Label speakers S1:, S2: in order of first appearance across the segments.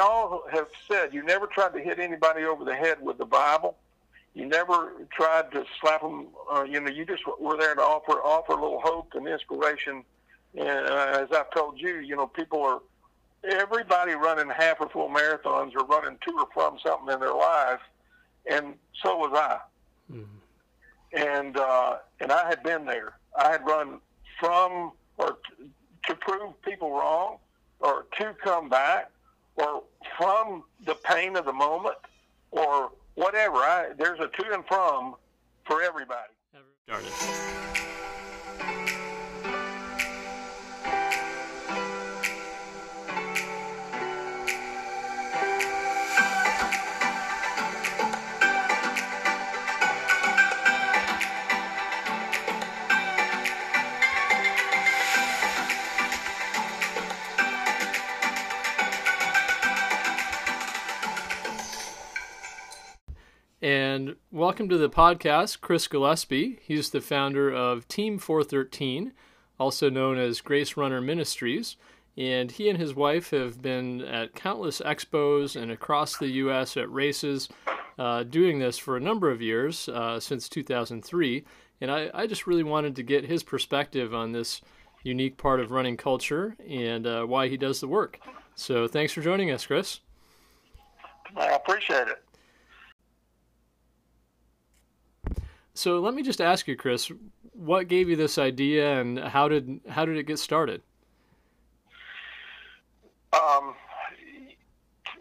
S1: all have said you never tried to hit anybody over the head with the Bible. You never tried to slap them. Uh, you know, you just were there to offer offer a little hope and inspiration. And uh, as I've told you, you know, people are everybody running half or full marathons or running to or from something in their life, and so was I. Mm-hmm. And uh, and I had been there. I had run from or t- to prove people wrong, or to come back, or from the pain of the moment, or whatever. I, there's a to and from for everybody. Started.
S2: And welcome to the podcast, Chris Gillespie. He's the founder of Team 413, also known as Grace Runner Ministries. And he and his wife have been at countless expos and across the U.S. at races, uh, doing this for a number of years, uh, since 2003. And I, I, just really wanted to get his perspective on this unique part of running culture and uh, why he does the work. So thanks for joining us, Chris.
S1: I appreciate it.
S2: So let me just ask you, Chris, what gave you this idea, and how did how did it get started?
S1: Um,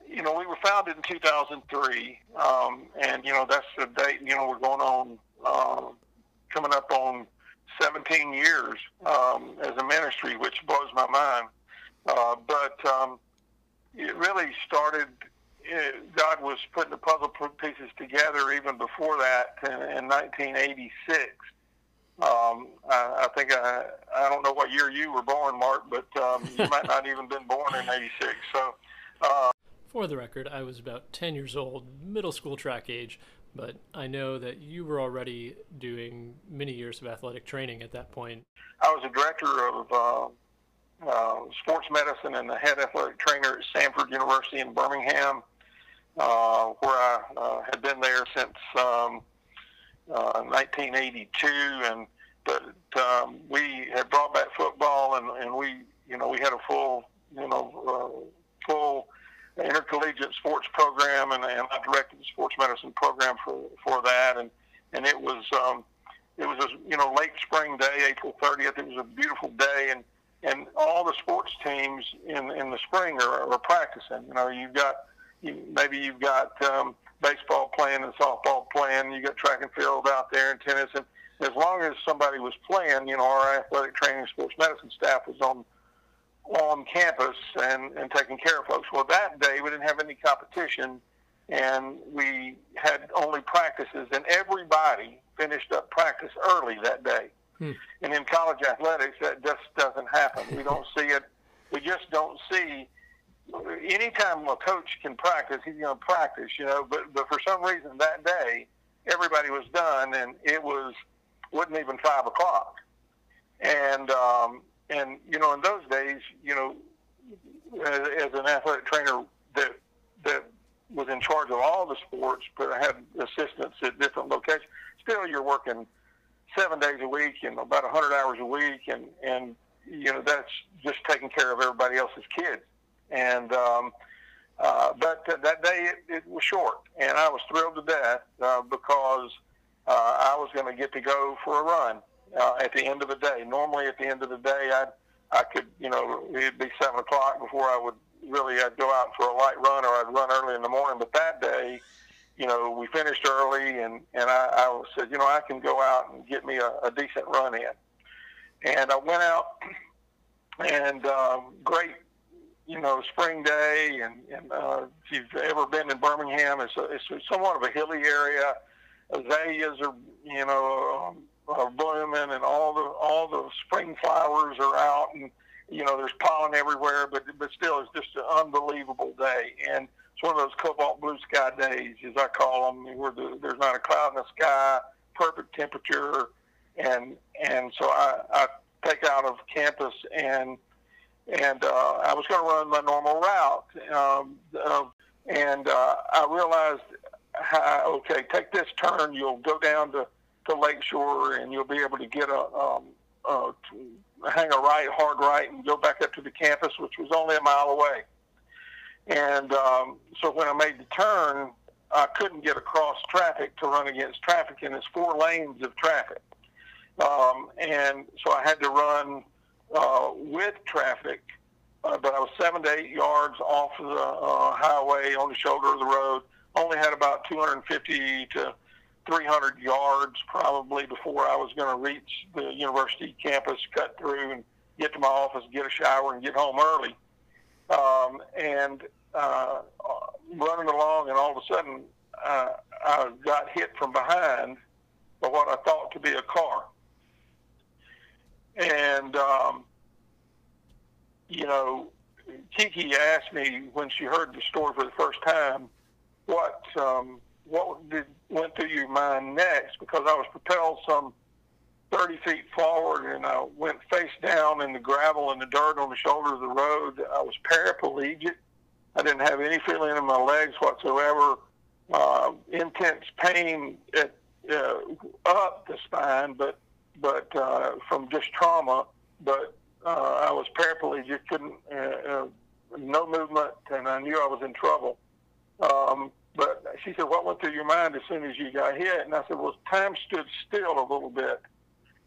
S1: you know, we were founded in 2003, um, and you know that's the date. You know, we're going on uh, coming up on 17 years um, as a ministry, which blows my mind. Uh, but um, it really started God was putting the puzzle pieces together even before that in, in 1986. Um, I, I think I, I don't know what year you were born, Mark, but um, you might not even been born in '86. So, uh,
S2: for the record, I was about 10 years old, middle school track age, but I know that you were already doing many years of athletic training at that point.
S1: I was a director of uh, uh, sports medicine and the head athletic trainer at Samford University in Birmingham uh, where I uh, had been there since um, uh, 1982, and but um, we had brought back football, and, and we, you know, we had a full, you know, uh, full intercollegiate sports program, and, and I directed the sports medicine program for for that, and and it was um, it was a you know late spring day, April 30th. It was a beautiful day, and and all the sports teams in in the spring are, are practicing. You know, you've got you, maybe you've got um, baseball playing and softball playing. You got track and field out there and tennis. And as long as somebody was playing, you know, our athletic training sports medicine staff was on on campus and, and taking care of folks. Well, that day we didn't have any competition, and we had only practices, and everybody finished up practice early that day. Hmm. And in college athletics, that just doesn't happen. We don't see it. We just don't see anytime a coach can practice, he's going to practice, you know. But but for some reason that day, everybody was done, and it was wasn't even five o'clock. And um, and you know, in those days, you know, as, as an athletic trainer that that was in charge of all the sports, but I had assistants at different locations. Still, you're working seven days a week and about a hundred hours a week, and and you know that's just taking care of everybody else's kids. And um, uh, but that day it, it was short, and I was thrilled to death uh, because uh, I was going to get to go for a run uh, at the end of the day. Normally, at the end of the day, I I could you know it'd be seven o'clock before I would really I'd go out for a light run or I'd run early in the morning. But that day, you know, we finished early, and and I, I said, you know, I can go out and get me a, a decent run in. And I went out, and um, great you know, spring day, and, and uh, if you've ever been in Birmingham, it's, a, it's somewhat of a hilly area. Azaleas are, you know, um, are blooming, and all the all the spring flowers are out, and you know, there's pollen everywhere. But but still, it's just an unbelievable day, and it's one of those cobalt blue sky days, as I call them, where the, there's not a cloud in the sky, perfect temperature, and and so I, I take out of campus and and uh, I was going to run my normal route. Um, uh, and uh, I realized, how, okay, take this turn. You'll go down to, to Lakeshore, and you'll be able to get a um, uh, hang a right, hard right, and go back up to the campus, which was only a mile away. And um, so when I made the turn, I couldn't get across traffic to run against traffic, and it's four lanes of traffic. Um, and so I had to run uh, with traffic, uh, but I was seven to eight yards off of the uh, highway on the shoulder of the road. Only had about 250 to 300 yards probably before I was going to reach the university campus, cut through, and get to my office, get a shower, and get home early. Um, and uh, running along, and all of a sudden uh, I got hit from behind by what I thought to be a car. And, um, you know, Kiki asked me when she heard the story for the first time, what um, what did went through your mind next? Because I was propelled some 30 feet forward and I went face down in the gravel and the dirt on the shoulder of the road. I was paraplegic. I didn't have any feeling in my legs whatsoever. Uh, intense pain at, uh, up the spine, but but uh, from just trauma. But uh, I was paraplegic, couldn't, uh, uh, no movement, and I knew I was in trouble. Um, but she said, "What went through your mind as soon as you got hit?" And I said, "Well, time stood still a little bit.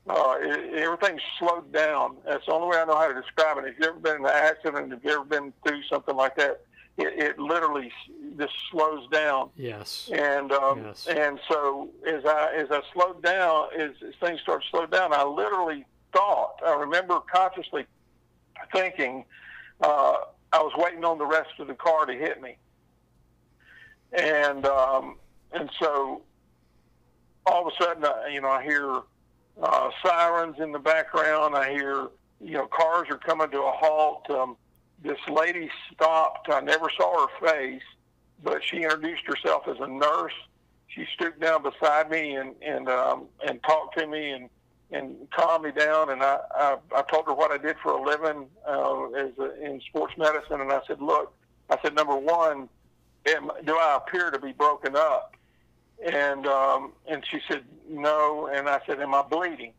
S1: Uh, it, everything slowed down. That's the only way I know how to describe it. If you've ever been in an accident, if you've ever been through something like that, it, it literally just slows down.
S2: Yes.
S1: And um,
S2: yes.
S1: and so as I as I slowed down, as, as things started to slow down, I literally thought. I remember consciously thinking uh, I was waiting on the rest of the car to hit me. And um, and so all of a sudden, I, you know, I hear uh, sirens in the background. I hear you know cars are coming to a halt. Um, this lady stopped. I never saw her face, but she introduced herself as a nurse. She stooped down beside me and and um, and talked to me and and calmed me down. And I I, I told her what I did for a living uh, as a, in sports medicine. And I said, look, I said number one, am, do I appear to be broken up? And um, and she said no. And I said, am I bleeding?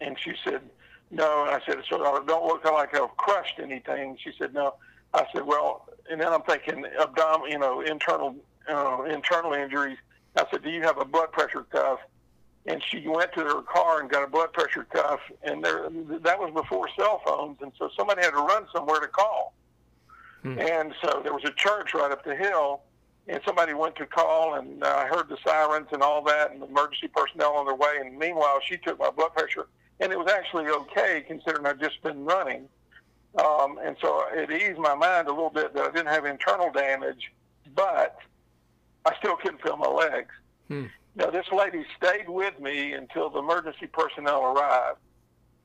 S1: And she said no. And I said, so I don't look like I've crushed anything. She said, no. I said, well, and then I'm thinking abdominal, you know, internal, uh, internal injuries. I said, do you have a blood pressure cuff? And she went to her car and got a blood pressure cuff. And there, that was before cell phones. And so somebody had to run somewhere to call. Hmm. And so there was a church right up the hill. And somebody went to call, and uh, I heard the sirens and all that, and the emergency personnel on their way. And meanwhile, she took my blood pressure and it was actually okay considering I'd just been running. Um, and so it eased my mind a little bit that I didn't have internal damage, but I still couldn't feel my legs. Hmm. Now, this lady stayed with me until the emergency personnel arrived,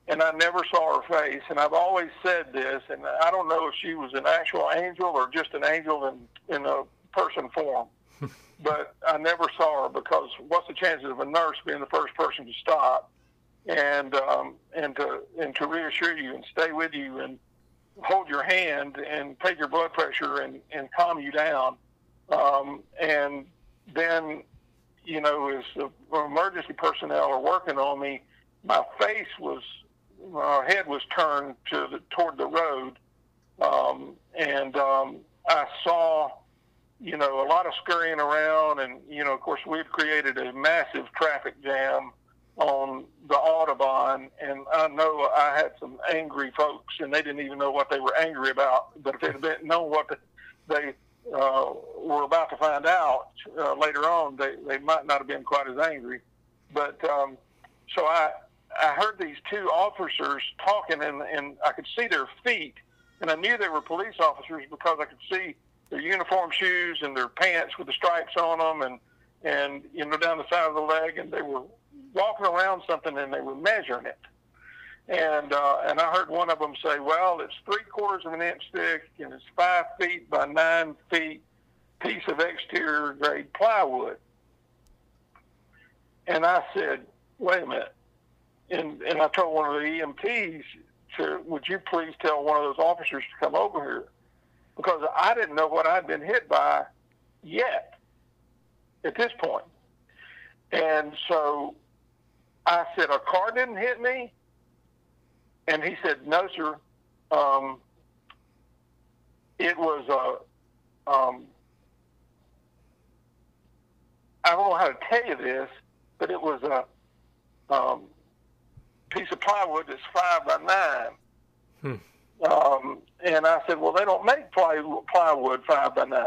S1: and I never saw her face. And I've always said this, and I don't know if she was an actual angel or just an angel in, in a person form. but I never saw her because what's the chances of a nurse being the first person to stop? And um, and to and to reassure you and stay with you and hold your hand and take your blood pressure and, and calm you down. Um, and then, you know, as the emergency personnel are working on me, my face was, my head was turned to the, toward the road. Um, and um, I saw, you know, a lot of scurrying around. And, you know, of course, we've created a massive traffic jam on the Audubon, and I know I had some angry folks, and they didn't even know what they were angry about. But if they'd been known what they uh, were about to find out uh, later on, they they might not have been quite as angry. But um, so I I heard these two officers talking, and and I could see their feet, and I knew they were police officers because I could see their uniform shoes and their pants with the stripes on them, and and you know down the side of the leg, and they were walking around something and they were measuring it. And uh, and I heard one of them say, "Well, it's three quarters of an inch thick and it's five feet by nine feet piece of exterior grade plywood." And I said, "Wait a minute." And and I told one of the EMTs, to, would you please tell one of those officers to come over here? Because I didn't know what I'd been hit by yet at this point. And so I said, a car didn't hit me? And he said, no, sir. Um, it was a, um, I don't know how to tell you this, but it was a um, piece of plywood that's five by nine. Hmm. Um, and I said, well, they don't make ply- plywood five by nine.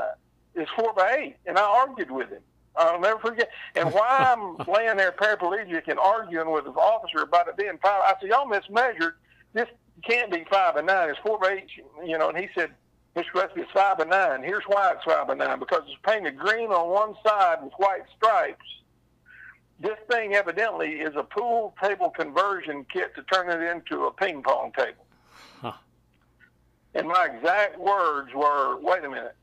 S1: It's four by eight. And I argued with him. I'll never forget. And while I'm laying there paraplegic and arguing with the officer about it being five, I said, y'all mismeasured. This can't be five by nine. It's four by eight. You know, and he said, Mr. Gillespie, it's five by nine. Here's why it's five by nine because it's painted green on one side with white stripes. This thing evidently is a pool table conversion kit to turn it into a ping pong table. Huh. And my exact words were, "Wait a minute,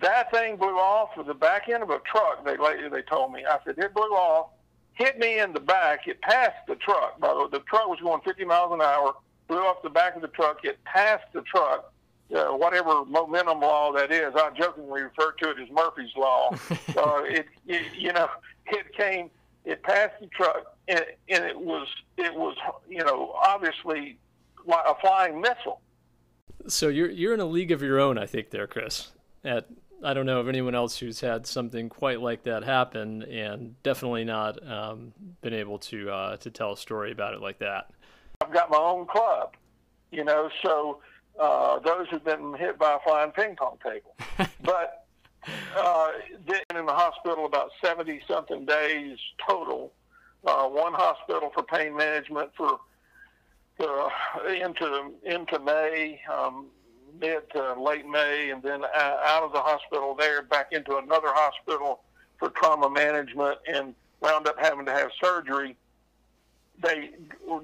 S1: that thing blew off with the back end of a truck." They later they told me. I said it blew off, hit me in the back. It passed the truck. By the way, the truck was going 50 miles an hour. Blew off the back of the truck. It passed the truck uh, whatever momentum law that is. I jokingly refer to it as Murphy's law. uh, it, it, you know, it came, it passed the truck, and, and it was, it was, you know, obviously a flying missile.
S2: So you're you're in a league of your own, I think, there, Chris. At I don't know of anyone else who's had something quite like that happen, and definitely not um, been able to uh, to tell a story about it like that.
S1: I've got my own club, you know, so uh, those have been hit by a flying ping pong table. but uh, been in the hospital about 70 something days total. Uh, one hospital for pain management for uh, into into May, um, mid to late May, and then out of the hospital there back into another hospital for trauma management, and wound up having to have surgery. They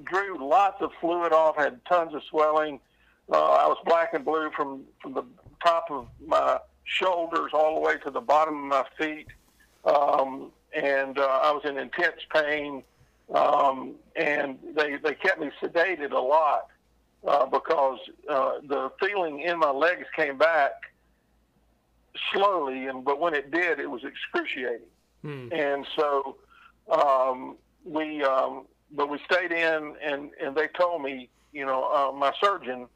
S1: drew lots of fluid off, had tons of swelling uh, I was black and blue from from the top of my shoulders all the way to the bottom of my feet, um, and uh, I was in intense pain. Um, and they they kept me sedated a lot uh, because uh, the feeling in my legs came back slowly, and but when it did, it was excruciating. Hmm. And so um, we, um, but we stayed in, and and they told me, you know, uh, my surgeon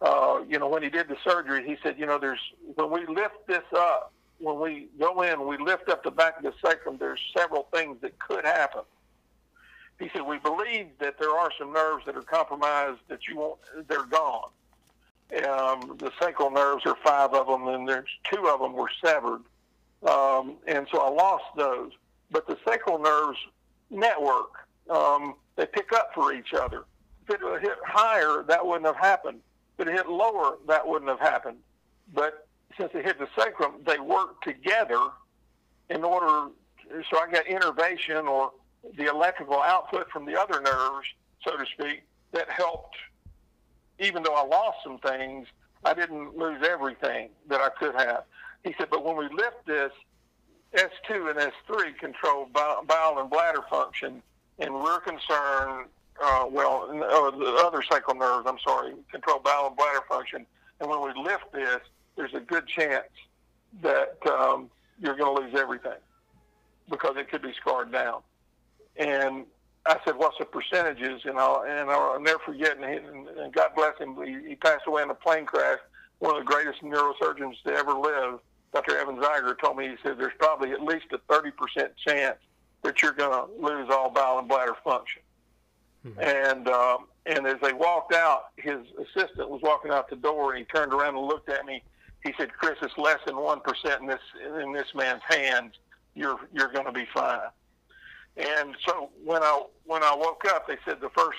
S1: uh, you know, when he did the surgery, he said, you know, there's when we lift this up, when we go in, we lift up the back of the sacrum. There's several things that could happen. He said, we believe that there are some nerves that are compromised that you won't. They're gone. Um, the sacral nerves are five of them, and there's two of them were severed, um, and so I lost those. But the sacral nerves network. Um, they pick up for each other. If it hit higher, that wouldn't have happened if it hit lower, that wouldn't have happened. But since it hit the sacrum, they work together in order. So I got innervation or the electrical output from the other nerves, so to speak, that helped. Even though I lost some things, I didn't lose everything that I could have. He said, but when we lift this, S2 and S3 control bowel and bladder function, and we're concerned uh, well, uh, the other sacral nerves, I'm sorry, control bowel and bladder function. And when we lift this, there's a good chance that um, you're going to lose everything because it could be scarred down. And I said, "What's the percentages?" And I'll and I'll never forget. And, and God bless him, he, he passed away in a plane crash. One of the greatest neurosurgeons to ever live, Dr. Evan Zeiger, told me he said there's probably at least a 30% chance that you're going to lose all bowel and bladder function. Mm-hmm. And um, and as they walked out, his assistant was walking out the door, and he turned around and looked at me. He said, "Chris, it's less than one percent in this in this man's hands. You're you're going to be fine." And so when I when I woke up, they said the first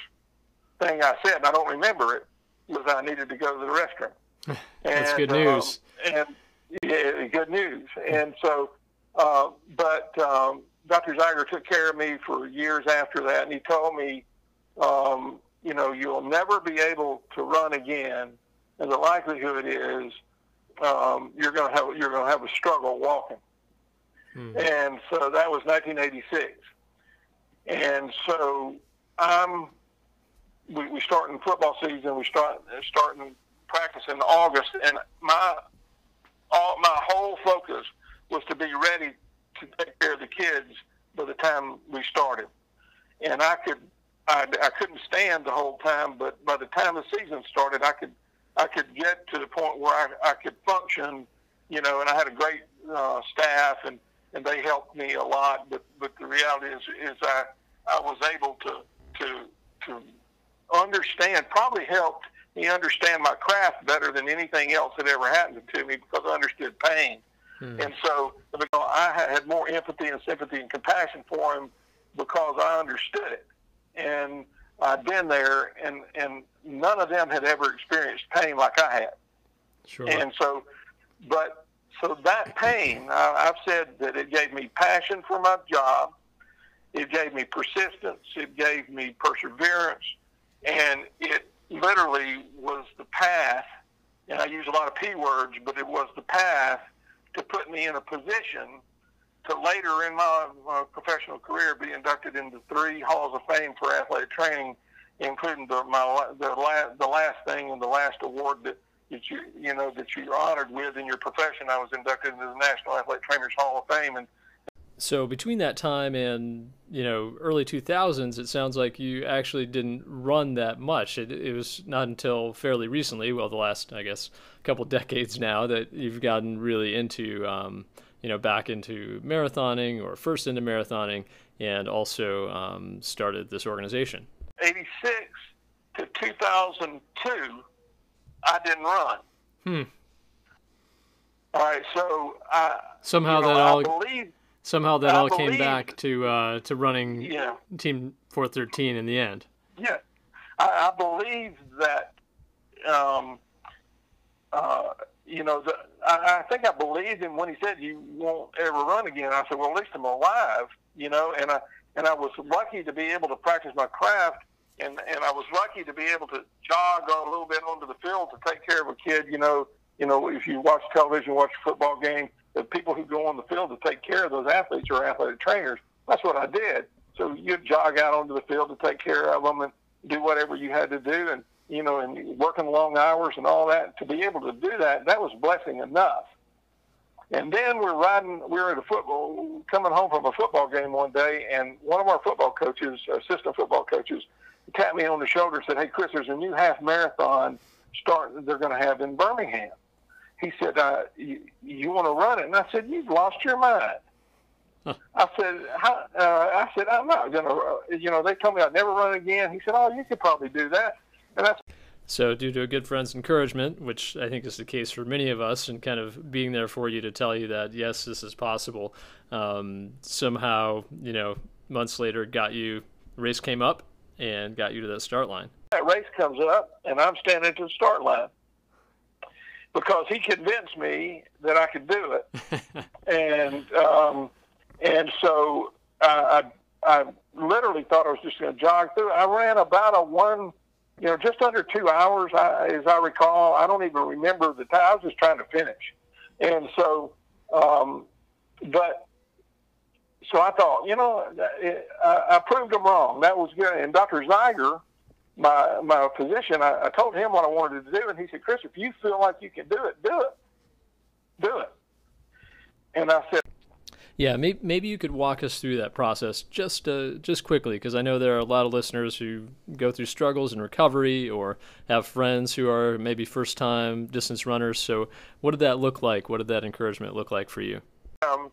S1: thing I said, and I don't remember it, was I needed to go to the restroom.
S2: That's and, good news.
S1: Um, and yeah, good news. And so, uh, but um, Dr. Zeiger took care of me for years after that, and he told me um, you know, you'll never be able to run again, and the likelihood is um, you're going to have you're going to have a struggle walking. Mm-hmm. And so that was 1986, and so I'm, we, we starting football season. We start starting practice in August, and my all my whole focus was to be ready to take care of the kids by the time we started. And I could I, I couldn't stand the whole time, but by the time the season started, I could I could get to the point where I, I could function, you know, and I had a great uh, staff and and they helped me a lot. But but the reality is is I I was able to to to understand, probably helped me understand my craft better than anything else that ever happened to me because I understood pain. Hmm. And so I had more empathy and sympathy and compassion for him because I understood it. And I'd been there, and, and none of them had ever experienced pain like I had.
S2: Sure.
S1: And so, but so that pain, I've said that it gave me passion for my job. It gave me persistence. It gave me perseverance. And it literally was the path, and I use a lot of P words, but it was the path to put me in a position to later in my, my professional career be inducted into three halls of fame for athletic training, including the my the last the last thing and the last award that that you you know that you're honored with in your profession. I was inducted into the National Athletic Trainers Hall of Fame, and
S2: so between that time and you know early 2000s it sounds like you actually didn't run that much it, it was not until fairly recently well the last i guess couple decades now that you've gotten really into um, you know back into marathoning or first into marathoning and also um, started this organization
S1: 86 to 2002 i didn't run
S2: hmm
S1: all right so i
S2: somehow
S1: you know,
S2: that all
S1: believe,
S2: somehow that
S1: I
S2: all
S1: believe,
S2: came back to uh, to running
S1: yeah.
S2: team 413 in the end
S1: yeah i, I believe that um, uh, you know, the, I, I think I believed him when he said you won't ever run again. I said, well, at least I'm alive, you know, and I and I was lucky to be able to practice my craft, and and I was lucky to be able to jog a little bit onto the field to take care of a kid, you know. You know, if you watch television, watch a football game, the people who go on the field to take care of those athletes are athletic trainers. That's what I did. So you'd jog out onto the field to take care of them and do whatever you had to do, and you know, and working long hours and all that, to be able to do that, that was blessing enough. And then we're riding, we were at a football, coming home from a football game one day, and one of our football coaches, assistant football coaches, tapped me on the shoulder and said, Hey, Chris, there's a new half marathon start that they're going to have in Birmingham. He said, uh, you, you want to run it? And I said, You've lost your mind. Huh. I said, How, uh, I said, I'm not going to, you know, they told me I'd never run again. He said, Oh, you could probably do that. And that's
S2: so, due to a good friend's encouragement, which I think is the case for many of us, and kind of being there for you to tell you that yes, this is possible, um, somehow, you know, months later, got you race came up and got you to that start line.
S1: That race comes up, and I'm standing at the start line because he convinced me that I could do it, and um, and so I, I I literally thought I was just going to jog through. I ran about a one you know, just under two hours, I, as I recall. I don't even remember the time. I was just trying to finish, and so, um, but so I thought, you know, I, I proved them wrong. That was good. And Dr. Zeiger, my my physician, I, I told him what I wanted to do, and he said, Chris, if you feel like you can do it, do it, do it. And I said,
S2: yeah, maybe, maybe you could walk us through that process just uh, just quickly, because I know there are a lot of listeners who go through struggles in recovery or have friends who are maybe first time distance runners. So, what did that look like? What did that encouragement look like for you?
S1: Um,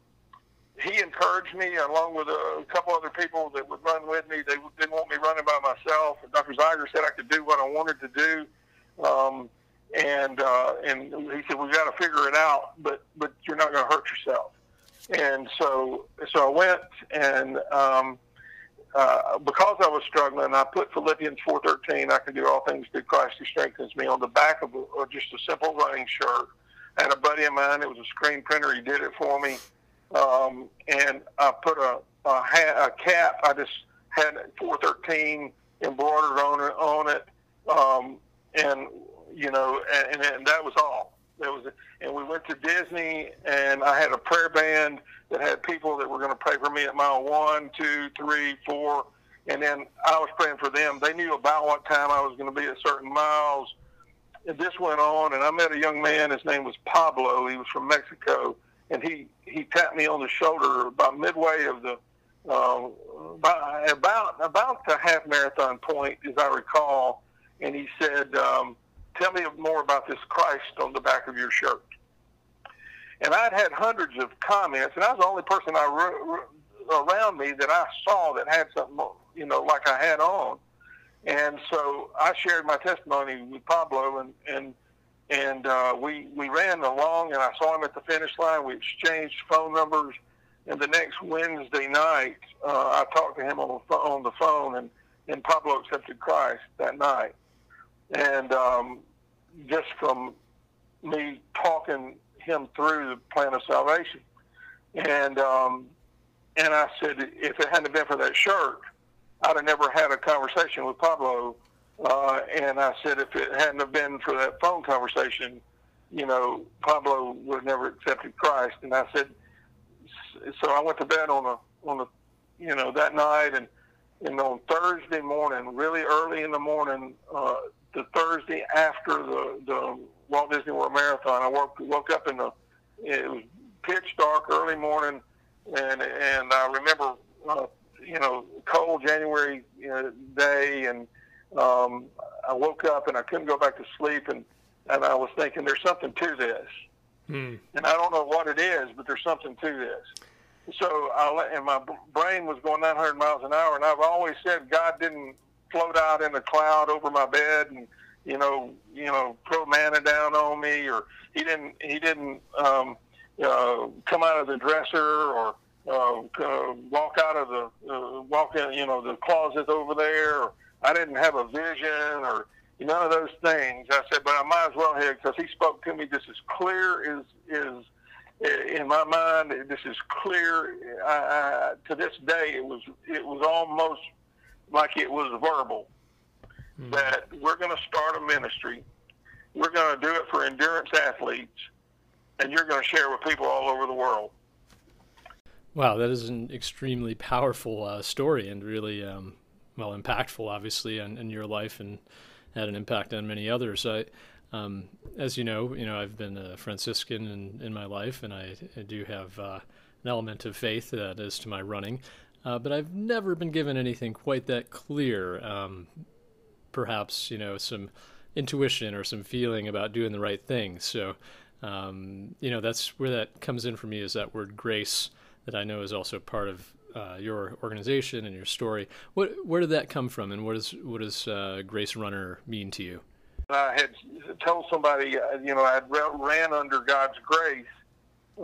S1: he encouraged me, along with a couple other people that would run with me. They didn't want me running by myself. Dr. Zeiger said I could do what I wanted to do. Um, and uh, and he said we got to figure it out, but but you're not going to hurt yourself. And so, so I went and um, uh, because I was struggling, I put Philippians 4:13. I can do all things through Christ who strengthens me on the back of a, just a simple running shirt. I had a buddy of mine. It was a screen printer. He did it for me, um, and I put a, a, hat, a cap. I just had 413 embroidered on it, on it, um, and you know, and, and that was all. There was, and we went to Disney, and I had a prayer band that had people that were going to pray for me at mile one, two, three, four, and then I was praying for them. They knew about what time I was going to be at certain miles. And this went on, and I met a young man. His name was Pablo. He was from Mexico, and he he tapped me on the shoulder about midway of the uh, about about about the half marathon point, as I recall, and he said, um, "Tell me more about this Christ on the back of your shirt." And I'd had hundreds of comments, and I was the only person I re- around me that I saw that had something, you know, like I had on. And so I shared my testimony with Pablo, and and and uh, we we ran along, and I saw him at the finish line. We exchanged phone numbers, and the next Wednesday night, uh, I talked to him on the on the phone, and and Pablo accepted Christ that night. And um, just from me talking him through the plan of salvation. And um, and I said, if it hadn't been for that shirt, I'd have never had a conversation with Pablo. Uh, and I said, if it hadn't have been for that phone conversation, you know, Pablo would have never accepted Christ. And I said, so I went to bed on a on a, you know, that night, and and on Thursday morning, really early in the morning, uh, the Thursday after the the Walt Disney World Marathon. I woke woke up in the it was pitch dark early morning, and and I remember uh, you know cold January you know, day, and um, I woke up and I couldn't go back to sleep, and and I was thinking there's something to this, hmm. and I don't know what it is, but there's something to this. So I and my brain was going 900 miles an hour, and I've always said God didn't float out in a cloud over my bed and you know, you know, throw manna down on me, or he didn't, he didn't um, uh, come out of the dresser, or uh, uh, walk out of the, uh, walk in, you know, the closet over there. Or I didn't have a vision, or none of those things. I said, but I might as well have because he spoke to me just as clear as is in my mind. This is clear. I, I, to this day, it was it was almost like it was verbal mm-hmm. that we're going to start a ministry. We're going to do it for endurance athletes, and you're going to share with people all over the world.
S2: Wow, that is an extremely powerful uh, story and really, um, well, impactful, obviously, in, in, your life and had an impact on many others. I, um, as you know, you know, I've been a Franciscan in, in my life, and I, I do have uh, an element of faith that is to my running, uh, but I've never been given anything quite that clear. Um, perhaps you know some intuition or some feeling about doing the right thing. So um, you know that's where that comes in for me is that word grace that I know is also part of uh, your organization and your story. What where did that come from, and what does what does uh, Grace Runner mean to you?
S1: I had told somebody, uh, you know, I ran under God's grace,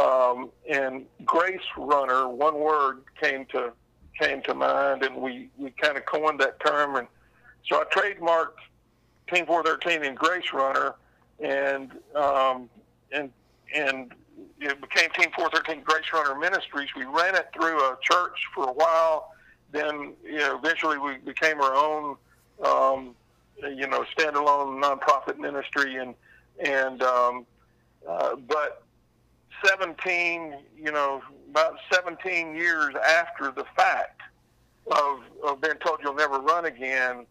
S1: um, and Grace Runner, one word came to came to mind, and we we kind of coined that term and so I trademarked Team 413 and Grace Runner, and um, and and it became Team 413 Grace Runner Ministries. We ran it through a church for a while. Then, you know, eventually we became our own, um, you know, standalone nonprofit ministry. And and um, uh, but 17, you know, about 17 years after the fact of of being told you'll never run again,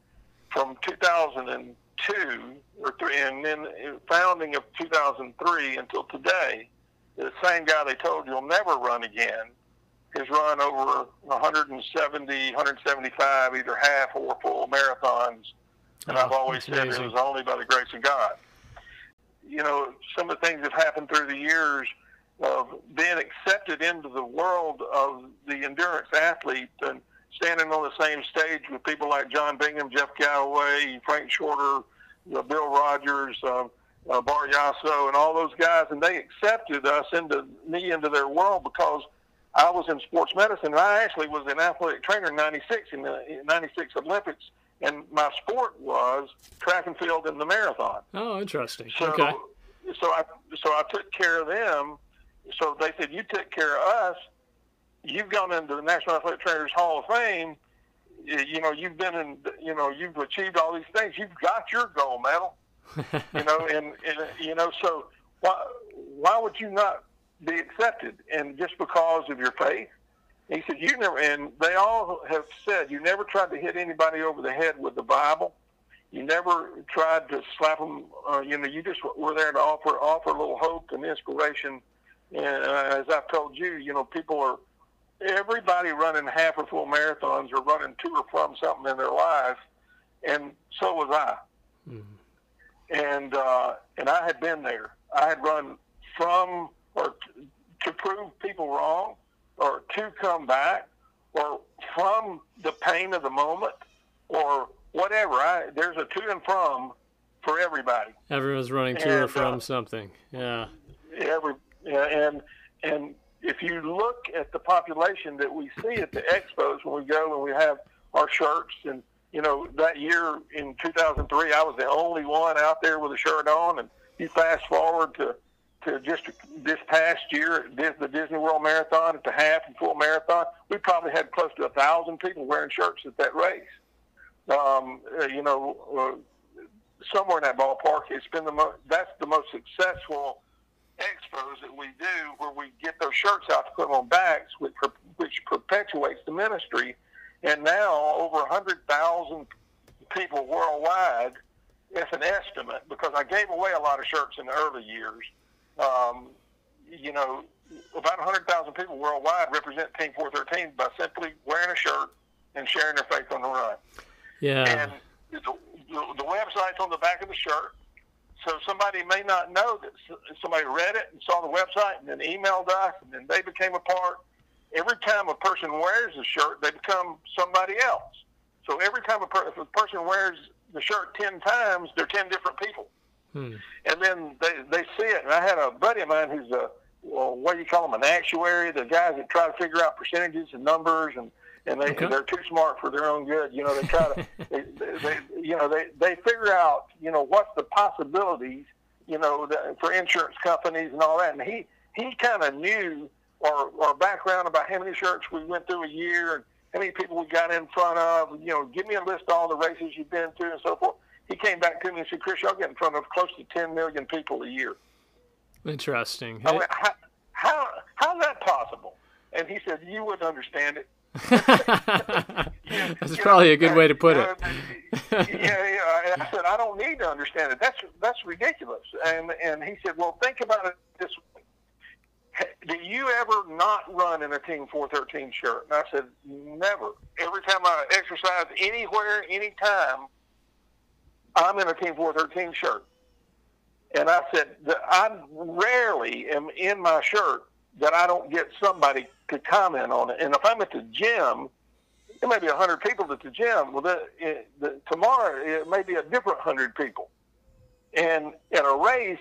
S1: from 2002 or three, and then founding of 2003 until today, the same guy they told you'll never run again has run over 170, 175, either half or full marathons. And oh, I've always said amazing. it was only by the grace of God. You know, some of the things that happened through the years of being accepted into the world of the endurance athlete and standing on the same stage with people like John Bingham, Jeff Galloway, Frank Shorter, uh, Bill Rodgers, uh, uh, Bart Yasso, and all those guys, and they accepted us into me into their world because I was in sports medicine. And I actually was an athletic trainer in '96 in the '96 Olympics, and my sport was track and field and the marathon.
S2: Oh, interesting.
S1: So,
S2: okay.
S1: So I so I took care of them. So they said, "You took care of us." you've gone into the National Athletic Trainers Hall of Fame. You know, you've been in, you know, you've achieved all these things. You've got your gold medal. you know, and, and you know, so why why would you not be accepted? And just because of your faith, He said, "You never," and they all have said, "You never tried to hit anybody over the head with the Bible. You never tried to slap them. Uh, you know, you just were there to offer offer a little hope and inspiration." And uh, as I've told you, you know, people are everybody running half or full marathons or running to or from something in their life, and so was I. Mm-hmm. And uh, and I had been there. I had run from or t- to prove people wrong, or to come back, or from the pain of the moment, or whatever. I, there's a to and from for everybody.
S2: Everyone's running to and, or from uh, something. Yeah.
S1: Every yeah, and and if you look at the population that we see at the expos when we go and we have our shirts and you know that year in 2003 I was the only one out there with a shirt on. And you fast forward to to just this past year the Disney World Marathon at the half and full marathon. We probably had close to a thousand people wearing shirts at that race. Um, uh, you know uh, somewhere in that ballpark it's been the most that's the most successful expos that we do where we get those shirts out to put them on backs, which, which perpetuates the ministry. And now over 100,000 people worldwide, it's an estimate because I gave away a lot of shirts in the early years. Um, you know, about 100,000 people worldwide represent Team 413 by simply wearing a shirt and sharing their faith on the run.
S2: Yeah.
S1: And the, the, the website's on the back of the shirt. So somebody may not know that somebody read it and saw the website and then emailed us and then they became a part. Every time a person wears a shirt, they become somebody else. So every time a, per- if a person wears the shirt 10 times, they're 10 different people. Hmm. And then they, they see it. And I had a buddy of mine who's a, well, what do you call them, an actuary, the guys that try to figure out percentages and numbers and and they okay. they're too smart for their own good. You know, they try to they, they, you know they they figure out you know what's the possibilities you know the, for insurance companies and all that. And he he kind of knew our our background about how many shirts we went through a year and how many people we got in front of. You know, give me a list of all the races you've been to and so forth. He came back to me and said, "Chris, y'all get in front of close to 10 million people a year."
S2: Interesting.
S1: I went, how, how how's that possible? And he said, "You wouldn't understand it."
S2: that's probably a good way to put it.
S1: yeah, yeah. I said I don't need to understand it. That's that's ridiculous. And and he said, well, think about it this way. Do you ever not run in a Team 413 shirt? And I said, never. Every time I exercise anywhere, anytime, I'm in a Team 413 shirt. And I said, I rarely am in my shirt that I don't get somebody to comment on it. And if I'm at the gym, there may be a hundred people at the gym. Well, the, it, the, tomorrow it may be a different hundred people. And in a race,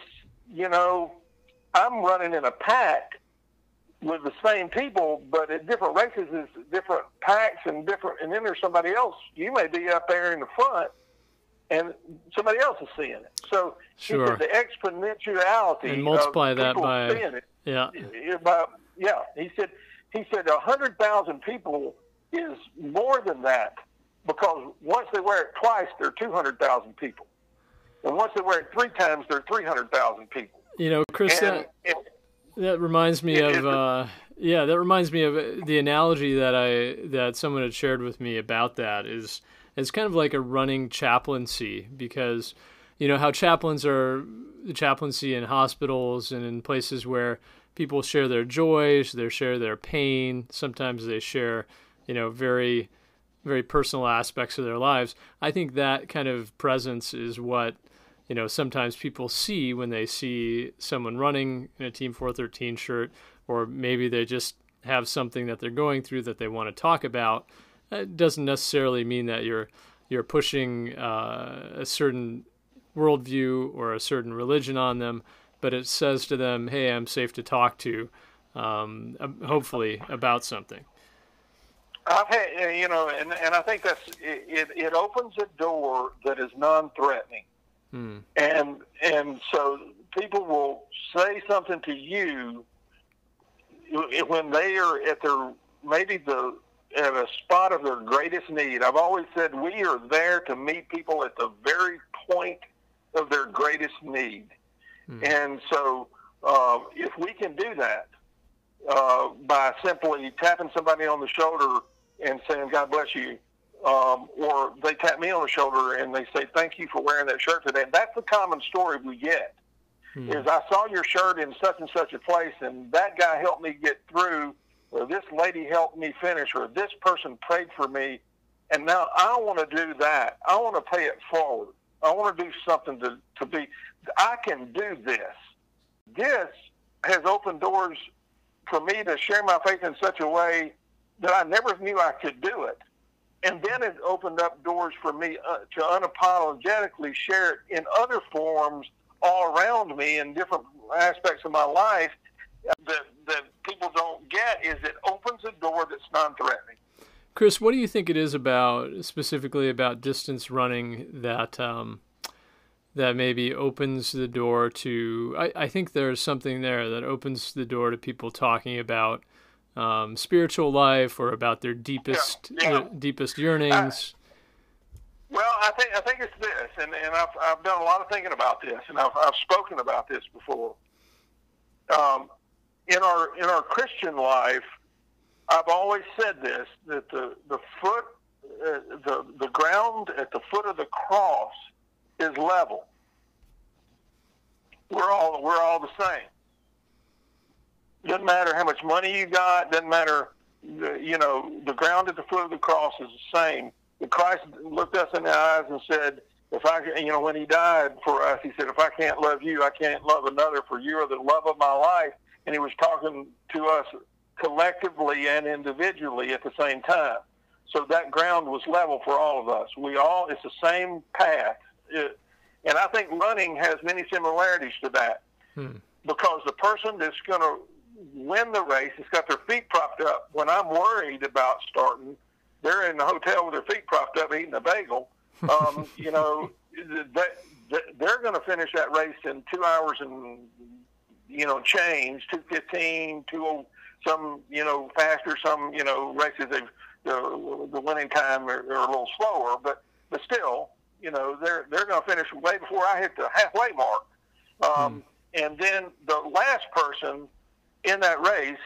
S1: you know, I'm running in a pack with the same people, but at different races, is different packs and different. And then there's somebody else. You may be up there in the front, and somebody else is seeing it. So
S2: sure.
S1: the exponentiality
S2: and multiply that by
S1: yeah. By, yeah, he said he said a hundred thousand people is more than that because once they wear it twice, they're two hundred thousand people, and once they wear it three times, they're three hundred thousand people.
S2: You know, Chris, and that, it, that reminds me of. Uh, yeah, that reminds me of the analogy that I that someone had shared with me about that is it's kind of like a running chaplaincy because you know how chaplains are the chaplaincy in hospitals and in places where people share their joys, they share their pain. Sometimes they share, you know, very, very personal aspects of their lives. I think that kind of presence is what, you know, sometimes people see when they see someone running in a Team 413 shirt, or maybe they just have something that they're going through that they want to talk about. It doesn't necessarily mean that you're you're pushing uh, a certain worldview or a certain religion on them, but it says to them, "Hey, I'm safe to talk to." Um, hopefully about something.
S1: I've had, you know, and, and I think that's it. It opens a door that is non-threatening, hmm. and and so people will say something to you when they are at their maybe the at a spot of their greatest need. I've always said we are there to meet people at the very point of their greatest need. Mm. And so, uh, if we can do that, uh, by simply tapping somebody on the shoulder and saying, God bless you. Um, or they tap me on the shoulder and they say, thank you for wearing that shirt today. And that's the common story we get. Hmm. Is I saw your shirt in such and such a place, and that guy helped me get through, or this lady helped me finish, or this person prayed for me, and now I want to do that. I want to pay it forward. I want to do something to, to be, I can do this. This has opened doors for me to share my faith in such a way that I never knew I could do it. And then it opened up doors for me uh, to unapologetically share it in other forms all around me in different aspects of my life that, that people don't get is it opens a door that's non-threatening.
S2: Chris, what do you think it is about specifically about distance running that um, that maybe opens the door to? I, I, think there's something there that opens the door to people talking about um, spiritual life or about their deepest yeah, yeah. Uh, deepest yearnings.
S1: Well, I think I think it's this, and, and I've I've done a lot of thinking about this, and I've I've spoken about this before. Um, in our in our Christian life, I've always said this that the the foot uh, the the ground at the foot of the cross is level. We're all we're all the same. Doesn't matter how much money you got. Doesn't matter. You know, the ground at the foot of the cross is the same Christ looked us in the eyes and said, if I, you know, when he died for us, he said, if I can't love you, I can't love another, for you are the love of my life. And he was talking to us collectively and individually at the same time. So that ground was level for all of us. We all, it's the same path. It, and I think running has many similarities to that. Hmm. Because the person that's going to win the race It's got their feet propped up. When I'm worried about starting, they're in the hotel with their feet propped up eating a bagel. Um, you know, they, they're going to finish that race in two hours and you know change, two fifteen, two some you know faster, some you know races they've the, the winning time are, are a little slower, but but still, you know, they're they're going to finish way before I hit the halfway mark. Um, hmm. And then the last person in that race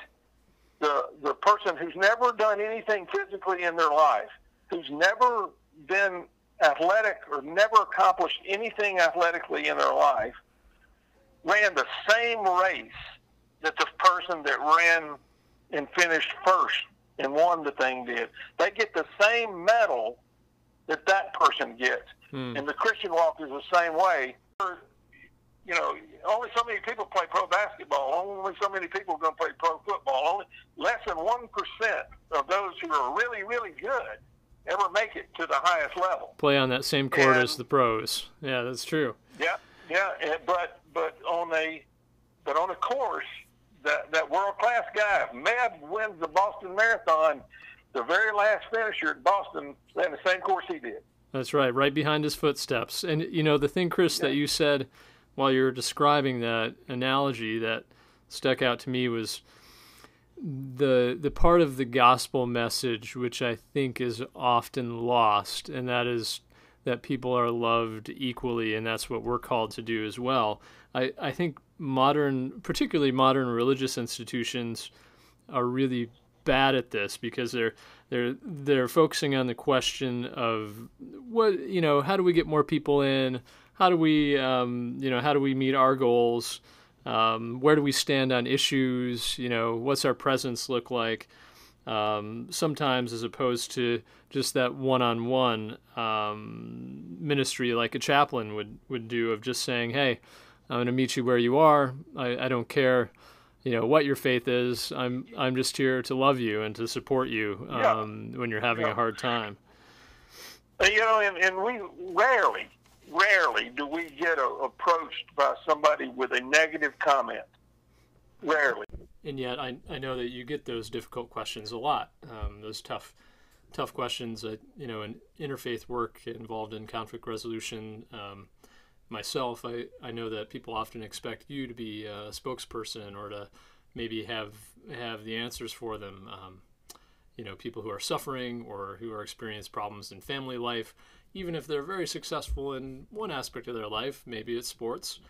S1: the the person who's never done anything physically in their life, who's never been athletic or never accomplished anything athletically in their life, ran the same race that the person that ran and finished first and won the thing did. They get the same medal that that person gets. Hmm. And the Christian walk is the same way you know, only so many people play pro basketball. Only so many people are going to play pro football. Only less than one percent of those who are really, really good ever make it to the highest level.
S2: Play on that same court and, as the pros. Yeah, that's true.
S1: Yeah, yeah, and, but but on a but on a course that that world class guy, Meb wins the Boston Marathon. The very last finisher at Boston ran the same course he did.
S2: That's right, right behind his footsteps. And you know the thing, Chris, yeah. that you said while you were describing that analogy that stuck out to me was the the part of the gospel message which I think is often lost, and that is that people are loved equally, and that's what we're called to do as well. I, I think modern, particularly modern religious institutions, are really bad at this because they're they're they're focusing on the question of what you know how do we get more people in how do we, um, you know, how do we meet our goals? Um, where do we stand on issues? You know, what's our presence look like? Um, sometimes, as opposed to just that one-on-one um, ministry, like a chaplain would would do, of just saying, "Hey, I'm going to meet you where you are. I, I don't care." you know what your faith is. I'm I'm just here to love you and to support you um, yeah. when you're having yeah. a hard time.
S1: You know, and, and we rarely rarely do we get a, approached by somebody with a negative comment. Rarely.
S2: And yet, I, I know that you get those difficult questions a lot. Um, those tough, tough questions. That, you know, in interfaith work involved in conflict resolution. Um, myself, I, I know that people often expect you to be a spokesperson or to maybe have have the answers for them. Um, you know, people who are suffering or who are experiencing problems in family life even if they're very successful in one aspect of their life, maybe it's sports,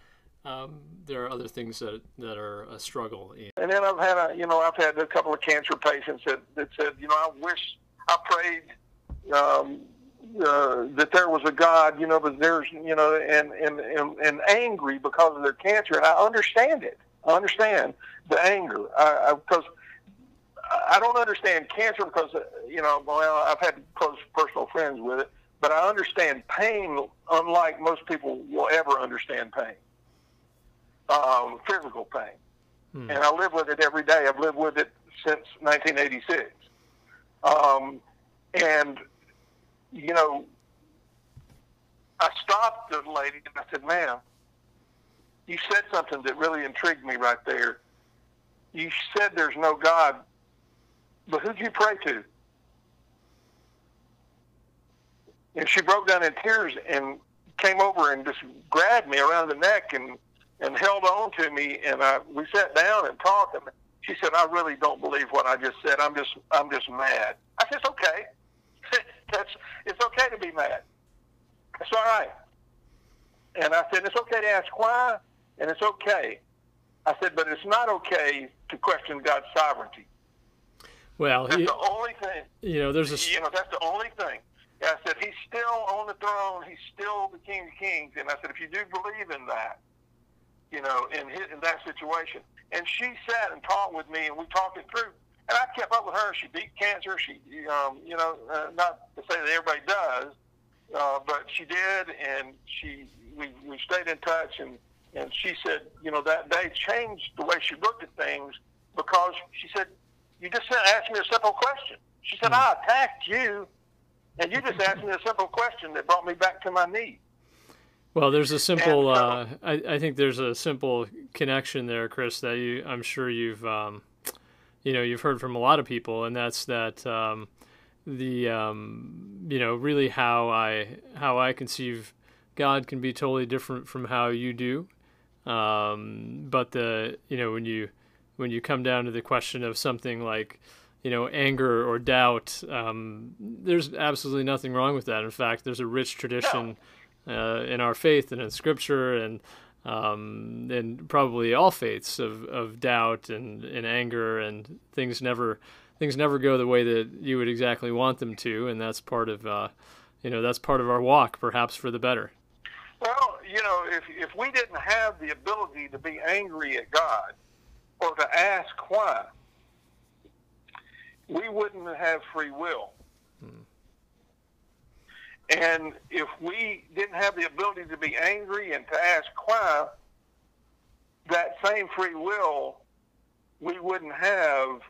S2: um, there are other things that that are a struggle.
S1: And then I've had a, you know, I've had a couple of cancer patients that, that said, you know, I wish I prayed um, uh, that there was a God, you know, but there's, you know, and, and, and, and angry because of their cancer. And I understand it. I understand the anger. I, I, because I don't understand cancer because, uh, you know, well, I've had close personal friends with it, but I understand pain unlike most people will ever understand pain, um, physical pain. Hmm. And I live with it every day. I've lived with it since 1986. Um, and, you know, I stopped the lady and I said, ma'am, you said something that really intrigued me right there. You said there's no God, but who'd you pray to? And she broke down in tears and came over and just grabbed me around the neck and and held on to me and I we sat down and talked and she said, I really don't believe what I just said. I'm just I'm just mad. I said, It's okay. That's it's okay to be mad. It's all right. And I said, It's okay to ask why and it's okay. I said, but it's not okay to question God's sovereignty.
S2: Well,
S1: that's he, the only thing.
S2: You know, there's
S1: a. You know, that's the only thing. I said, he's still on the throne. He's still the King of Kings. And I said, if you do believe in that, you know, in his, in that situation. And she sat and talked with me, and we talked it through. And I kept up with her. She beat cancer. She, um, you know, uh, not to say that everybody does, uh, but she did, and she we we stayed in touch, and and she said, you know, that day changed the way she looked at things because she said, you just asked me a simple question. She said, I attacked you, and you just asked me a simple question that brought me back to my knee.
S2: Well, there's a simple. So, uh, I, I, think there's a simple connection there, Chris. That you, I'm sure you've, um, you know, you've heard from a lot of people, and that's that um, the, um, you know, really how I how I conceive God can be totally different from how you do, um, but the you know when you when you come down to the question of something like you know anger or doubt, um, there's absolutely nothing wrong with that. In fact, there's a rich tradition uh, in our faith and in Scripture and um, and probably all faiths of, of doubt and, and anger and things never things never go the way that you would exactly want them to, and that's part of uh, you know that's part of our walk, perhaps for the better.
S1: Well, you know, if if we didn't have the ability to be angry at God or to ask why, we wouldn't have free will. Hmm. And if we didn't have the ability to be angry and to ask why, that same free will we wouldn't have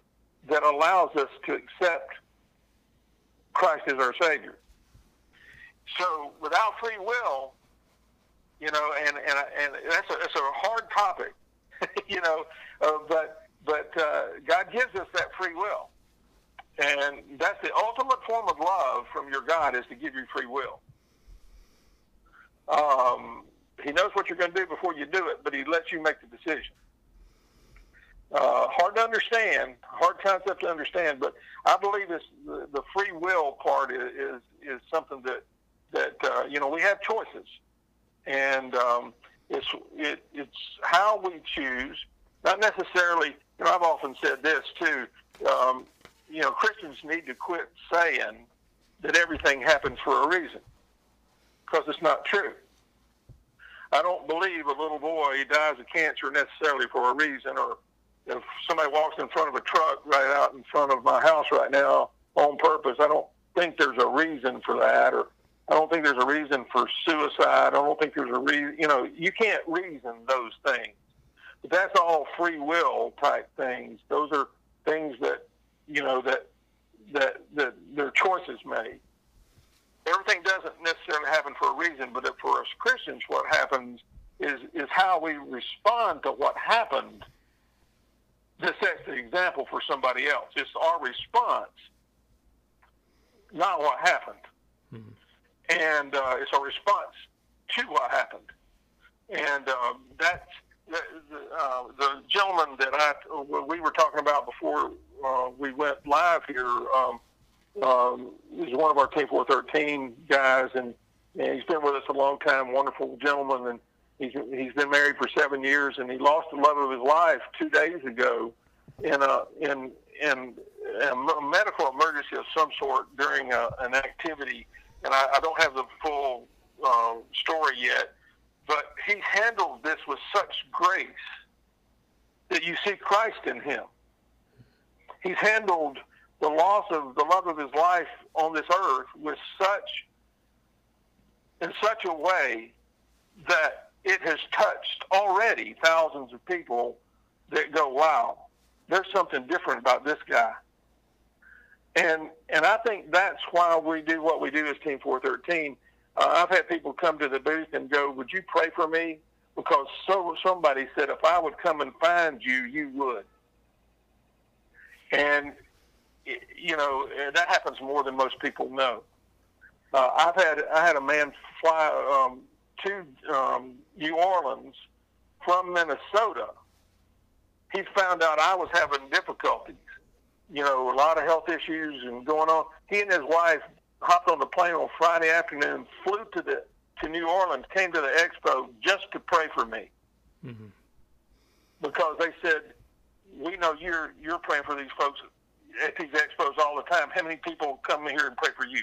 S1: that allows us to accept Christ as our Savior. So without free will, you know, and and and that's a that's a hard topic, you know, uh, but but uh, God gives us that free will, and that's the ultimate form of love from your God is to give you free will. Um, he knows what you're going to do before you do it, but he lets you make the decision. Uh, hard to understand, hard concept to understand, but I believe this the, the free will part is is, is something that that uh, you know we have choices and um, it's it, it's how we choose, not necessarily. You know, I've often said this too. Um, you know, Christians need to quit saying that everything happens for a reason, because it's not true. I don't believe a little boy dies of cancer necessarily for a reason, or if somebody walks in front of a truck right out in front of my house right now on purpose, I don't think there's a reason for that, or I don't think there's a reason for suicide. I don't think there's a reason, you know, you can't reason those things. But that's all free will type things. Those are things that, you know, that, that, that their choices made. Everything doesn't necessarily happen for a reason, but for us Christians, what happens is, is how we respond to what happened that sets the example for somebody else. It's our response, not what happened. Mm-hmm and uh, it's a response to what happened. And um, that's the, the, uh, the gentleman that I we were talking about before uh, we went live here. Um, um, he's one of our Team 413 guys, and, and he's been with us a long time. Wonderful gentleman, and He's he's been married for seven years, and he lost the love of his life two days ago in a in in a medical emergency of some sort during a, an activity. And I, I don't have the full uh, story yet, but he handled this with such grace that you see Christ in him. He's handled the loss of the love of his life on this earth with such in such a way that it has touched already thousands of people that go, wow, there's something different about this guy. And and I think that's why we do what we do as Team 413. Uh, I've had people come to the booth and go, "Would you pray for me?" Because so somebody said, "If I would come and find you, you would." And you know that happens more than most people know. Uh, I've had I had a man fly um, to um, New Orleans from Minnesota. He found out I was having difficulties, you know, a lot of health issues and going on. He and his wife hopped on the plane on Friday afternoon, flew to the to New Orleans, came to the expo just to pray for me, mm-hmm. because they said, "We know you're you're praying for these folks at these expos all the time. How many people come here and pray for you?"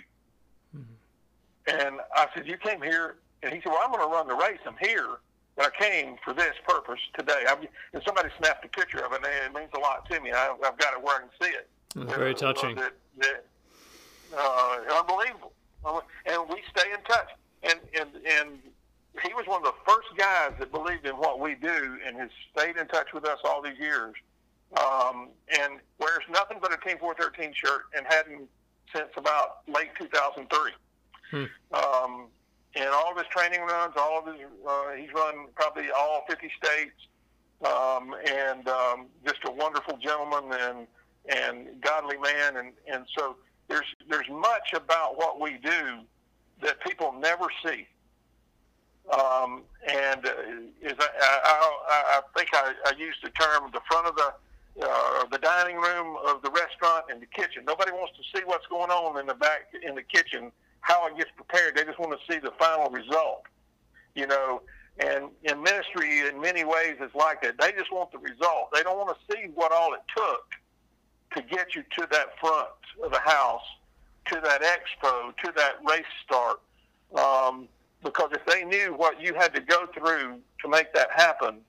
S1: Mm-hmm. And I said, "You came here," and he said, "Well, I'm going to run the race. I'm here." But I came for this purpose today. I, and somebody snapped a picture of it, and it means a lot to me. I, I've got it where I can see it.
S2: very touching.
S1: that, that, uh, unbelievable. And we stay in touch. And, and, and he was one of the first guys that believed in what we do and has stayed in touch with us all these years. Um, and wears nothing but a Team 413 shirt and hadn't since about late 2003. Hmm. Um, and all of his training runs, all of his, uh, he's run probably all 50 states, um, and um, just a wonderful gentleman and and godly man, and and so there's there's much about what we do that people never see. Um, and uh, is I, I, I think I, I used the term the front of the uh, the dining room of the restaurant and the kitchen. Nobody wants to see what's going on in the back in the kitchen, how it gets prepared. They just want to see the final result. You know, and in ministry, in many ways, is like that. They just want the result. They don't want to see what all it took to get you to that front of the house, to that expo, to that race start. Um, because if they knew what you had to go through to make that happen,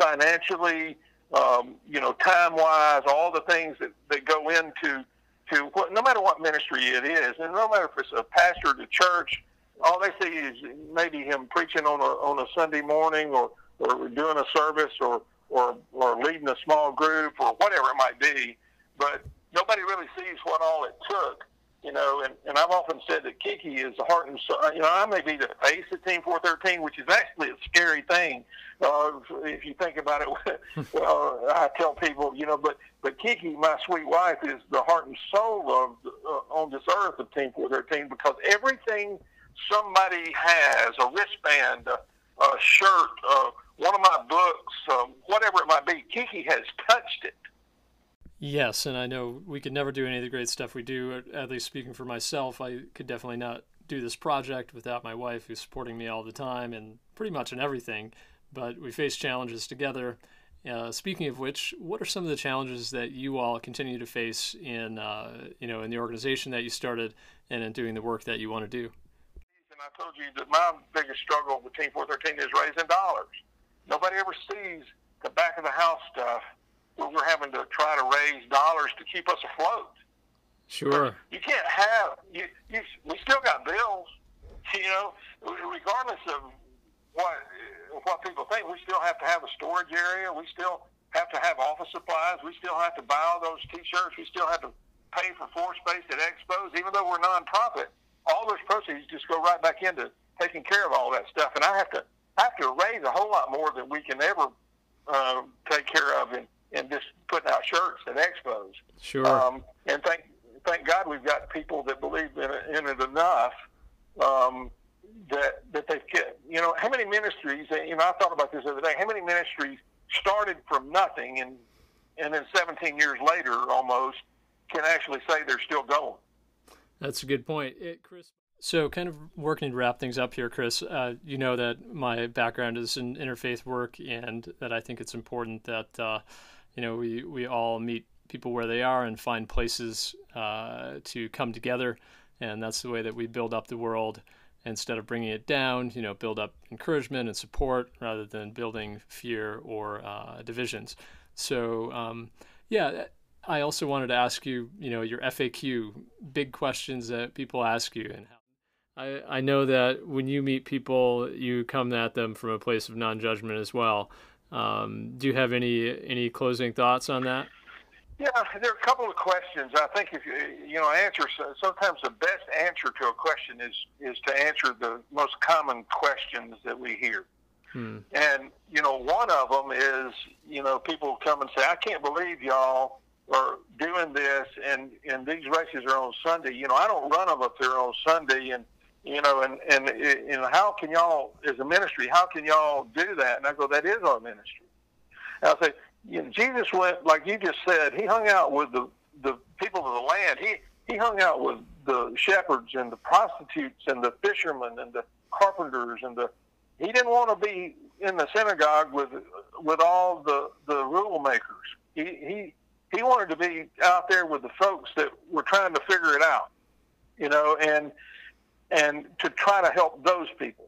S1: financially, um, you know, time wise, all the things that, that go into to what, no matter what ministry it is, and no matter if it's a pastor the church, all they see is maybe him preaching on a on a Sunday morning or or doing a service or or or leading a small group or whatever it might be but nobody really sees what all it took. You know, and, and I've often said that Kiki is the heart and soul. You know, I may be the face of Team 413, which is actually a scary thing uh, if you think about it. well, I tell people, you know, but but Kiki, my sweet wife, is the heart and soul of uh, on this earth of Team 413 because everything somebody has, a wristband, a, a shirt, uh, one of my books, um, whatever it might be, Kiki has touched it.
S2: Yes, and I know we could never do any of the great stuff we do. At least speaking for myself, I could definitely not do this project without my wife, who's supporting me all the time and pretty much in everything. But we face challenges together. Uh, speaking of which, what are some of the challenges that you all continue to face in, uh, you know, in the organization that you started and in doing the work that you want to do?
S1: And I told you that my biggest struggle with Team 413 is raising dollars. Nobody ever sees the back of the house stuff we're having to try to raise dollars to keep us afloat.
S2: Sure.
S1: You can't have you, you. We still got bills, you know. Regardless of what what people think, we still have to have a storage area. We still have to have office supplies. We still have to buy all those T-shirts. We still have to pay for floor space at expos, even though we're nonprofit. All those proceeds just go right back into taking care of all that stuff, and I have to I have to raise a whole lot more than we can ever uh, take care of in and just putting out shirts at expos.
S2: Sure.
S1: Um, and thank thank God we've got people that believe in it, in it enough um, that that they can. You know, how many ministries? You know, I thought about this the other day. How many ministries started from nothing and and then 17 years later, almost, can actually say they're still going.
S2: That's a good point, it, Chris. So, kind of working to wrap things up here, Chris. Uh, you know that my background is in interfaith work, and that I think it's important that uh, you know we we all meet people where they are and find places uh, to come together, and that's the way that we build up the world instead of bringing it down. You know, build up encouragement and support rather than building fear or uh, divisions. So, um, yeah. I also wanted to ask you, you know, your FAQ, big questions that people ask you, and I, I know that when you meet people, you come at them from a place of non-judgment as well. Um, do you have any any closing thoughts on that?
S1: Yeah, there are a couple of questions. I think if you you know answer sometimes the best answer to a question is is to answer the most common questions that we hear. Hmm. And you know, one of them is you know people come and say, "I can't believe y'all are doing this, and and these races are on Sunday. You know, I don't run them up they're on Sunday, and you know, and and you know, how can y'all as a ministry, how can y'all do that? And I go, that is our ministry. And I say, you know, Jesus went like you just said. He hung out with the the people of the land. He he hung out with the shepherds and the prostitutes and the fishermen and the carpenters and the. He didn't want to be in the synagogue with with all the the rule makers. He he he wanted to be out there with the folks that were trying to figure it out. You know, and and to try to help those people.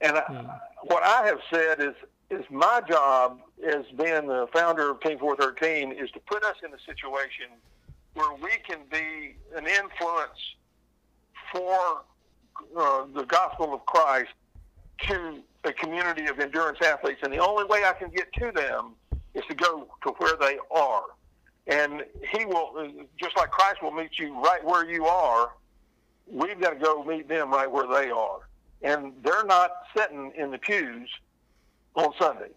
S1: And mm. I, what I have said is, is my job as being the founder of Team 413 is to put us in a situation where we can be an influence for uh, the gospel of Christ to a community of endurance athletes. And the only way I can get to them is to go to where they are. And he will, just like Christ will meet you right where you are, we've got to go meet them right where they are. And they're not sitting in the pews on Sunday.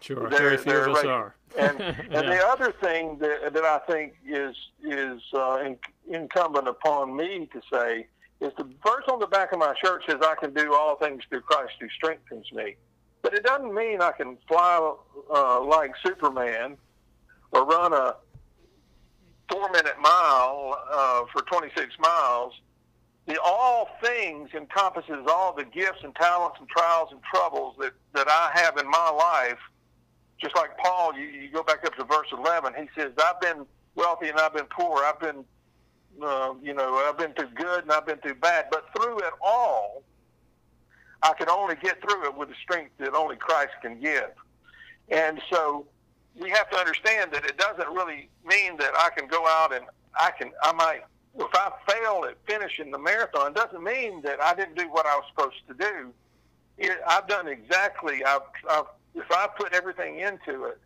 S2: Sure, they're, very few of us are.
S1: and and yeah. the other thing that, that I think is is uh, in, incumbent upon me to say is the verse on the back of my shirt says, "I can do all things through Christ who strengthens me." But it doesn't mean I can fly uh, like Superman or run a four minute mile uh, for 26 miles the all things encompasses all the gifts and talents and trials and troubles that, that I have in my life. Just like Paul, you, you go back up to verse 11, he says, I've been wealthy and I've been poor. I've been, uh, you know, I've been through good and I've been through bad. But through it all, I can only get through it with the strength that only Christ can give. And so we have to understand that it doesn't really mean that I can go out and I can, I might if I fail at finishing the marathon, doesn't mean that I didn't do what I was supposed to do. It, I've done exactly. I've, I've if I put everything into it,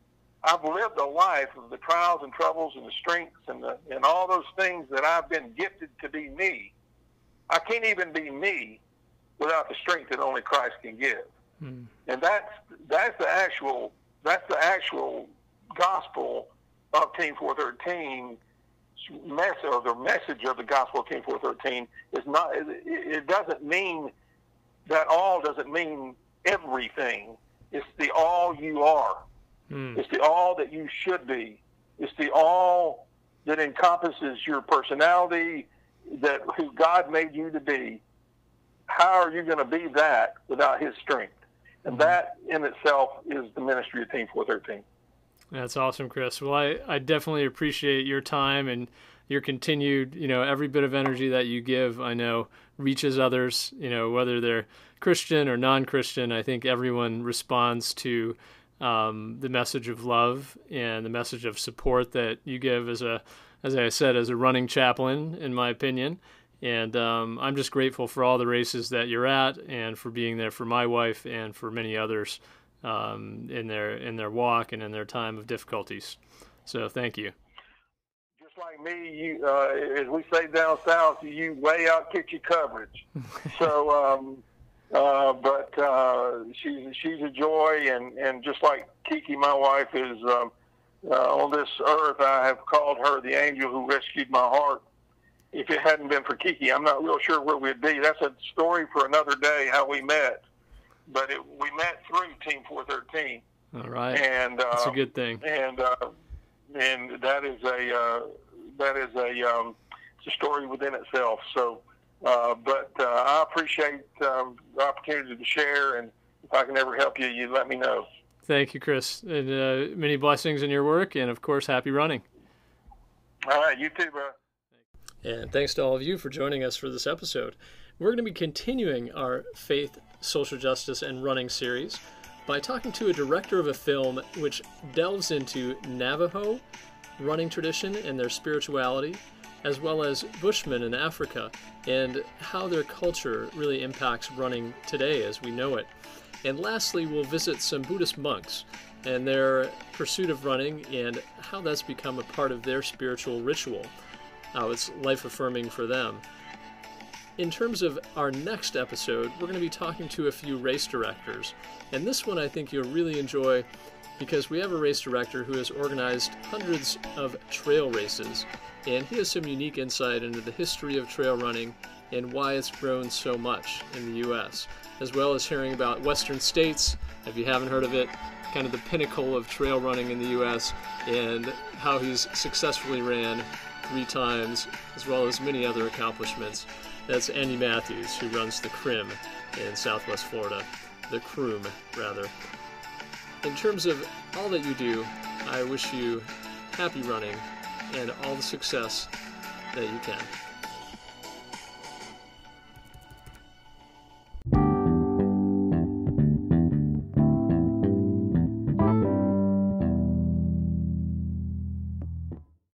S1: I've lived a life of the trials and troubles and the strengths and the and all those things that I've been gifted to be me. I can't even be me without the strength that only Christ can give. Hmm. And that's that's the actual that's the actual gospel of Team 413 message or the message of the gospel of Team 413 is not. It doesn't mean that all doesn't mean everything. It's the all you are. Mm. It's the all that you should be. It's the all that encompasses your personality, that who God made you to be. How are you going to be that without His strength? And mm that in itself is the ministry of Team 413.
S2: That's awesome, Chris. Well, I, I definitely appreciate your time and your continued, you know, every bit of energy that you give, I know reaches others, you know, whether they're Christian or non Christian. I think everyone responds to um, the message of love and the message of support that you give as a, as I said, as a running chaplain, in my opinion. And um, I'm just grateful for all the races that you're at and for being there for my wife and for many others um, in their in their walk and in their time of difficulties. So thank you.
S1: Just like me, you uh, as we say down south, you way out kick your coverage. so, um, uh, but uh, she's she's a joy, and and just like Kiki, my wife is. Um, uh, on this earth, I have called her the angel who rescued my heart. If it hadn't been for Kiki, I'm not real sure where we'd be. That's a story for another day, how we met but it, we met through Team 413.
S2: All right,
S1: and uh,
S2: that's a good thing.
S1: And uh, and that is a uh, that is a um, it's a story within itself. So Uh, but uh, I appreciate um, the opportunity to share, and if I can ever help you, you let me know.
S2: Thank you, Chris, and uh, many blessings in your work, and of course, happy running.
S1: All right, you too, bro.
S2: And thanks to all of you for joining us for this episode. We're going to be continuing our faith, social justice, and running series by talking to a director of a film which delves into Navajo running tradition and their spirituality, as well as Bushmen in Africa and how their culture really impacts running today as we know it. And lastly, we'll visit some Buddhist monks and their pursuit of running and how that's become a part of their spiritual ritual, how it's life affirming for them. In terms of our next episode, we're going to be talking to a few race directors. And this one I think you'll really enjoy because we have a race director who has organized hundreds of trail races, and he has some unique insight into the history of trail running and why it's grown so much in the U.S., as well as hearing about Western states, if you haven't heard of it, kind of the pinnacle of trail running in the U.S., and how he's successfully ran three times, as well as many other accomplishments. That's Andy Matthews, who runs the Crim in Southwest Florida, the Croom, rather. In terms of all that you do, I wish you happy running and all the success that you can.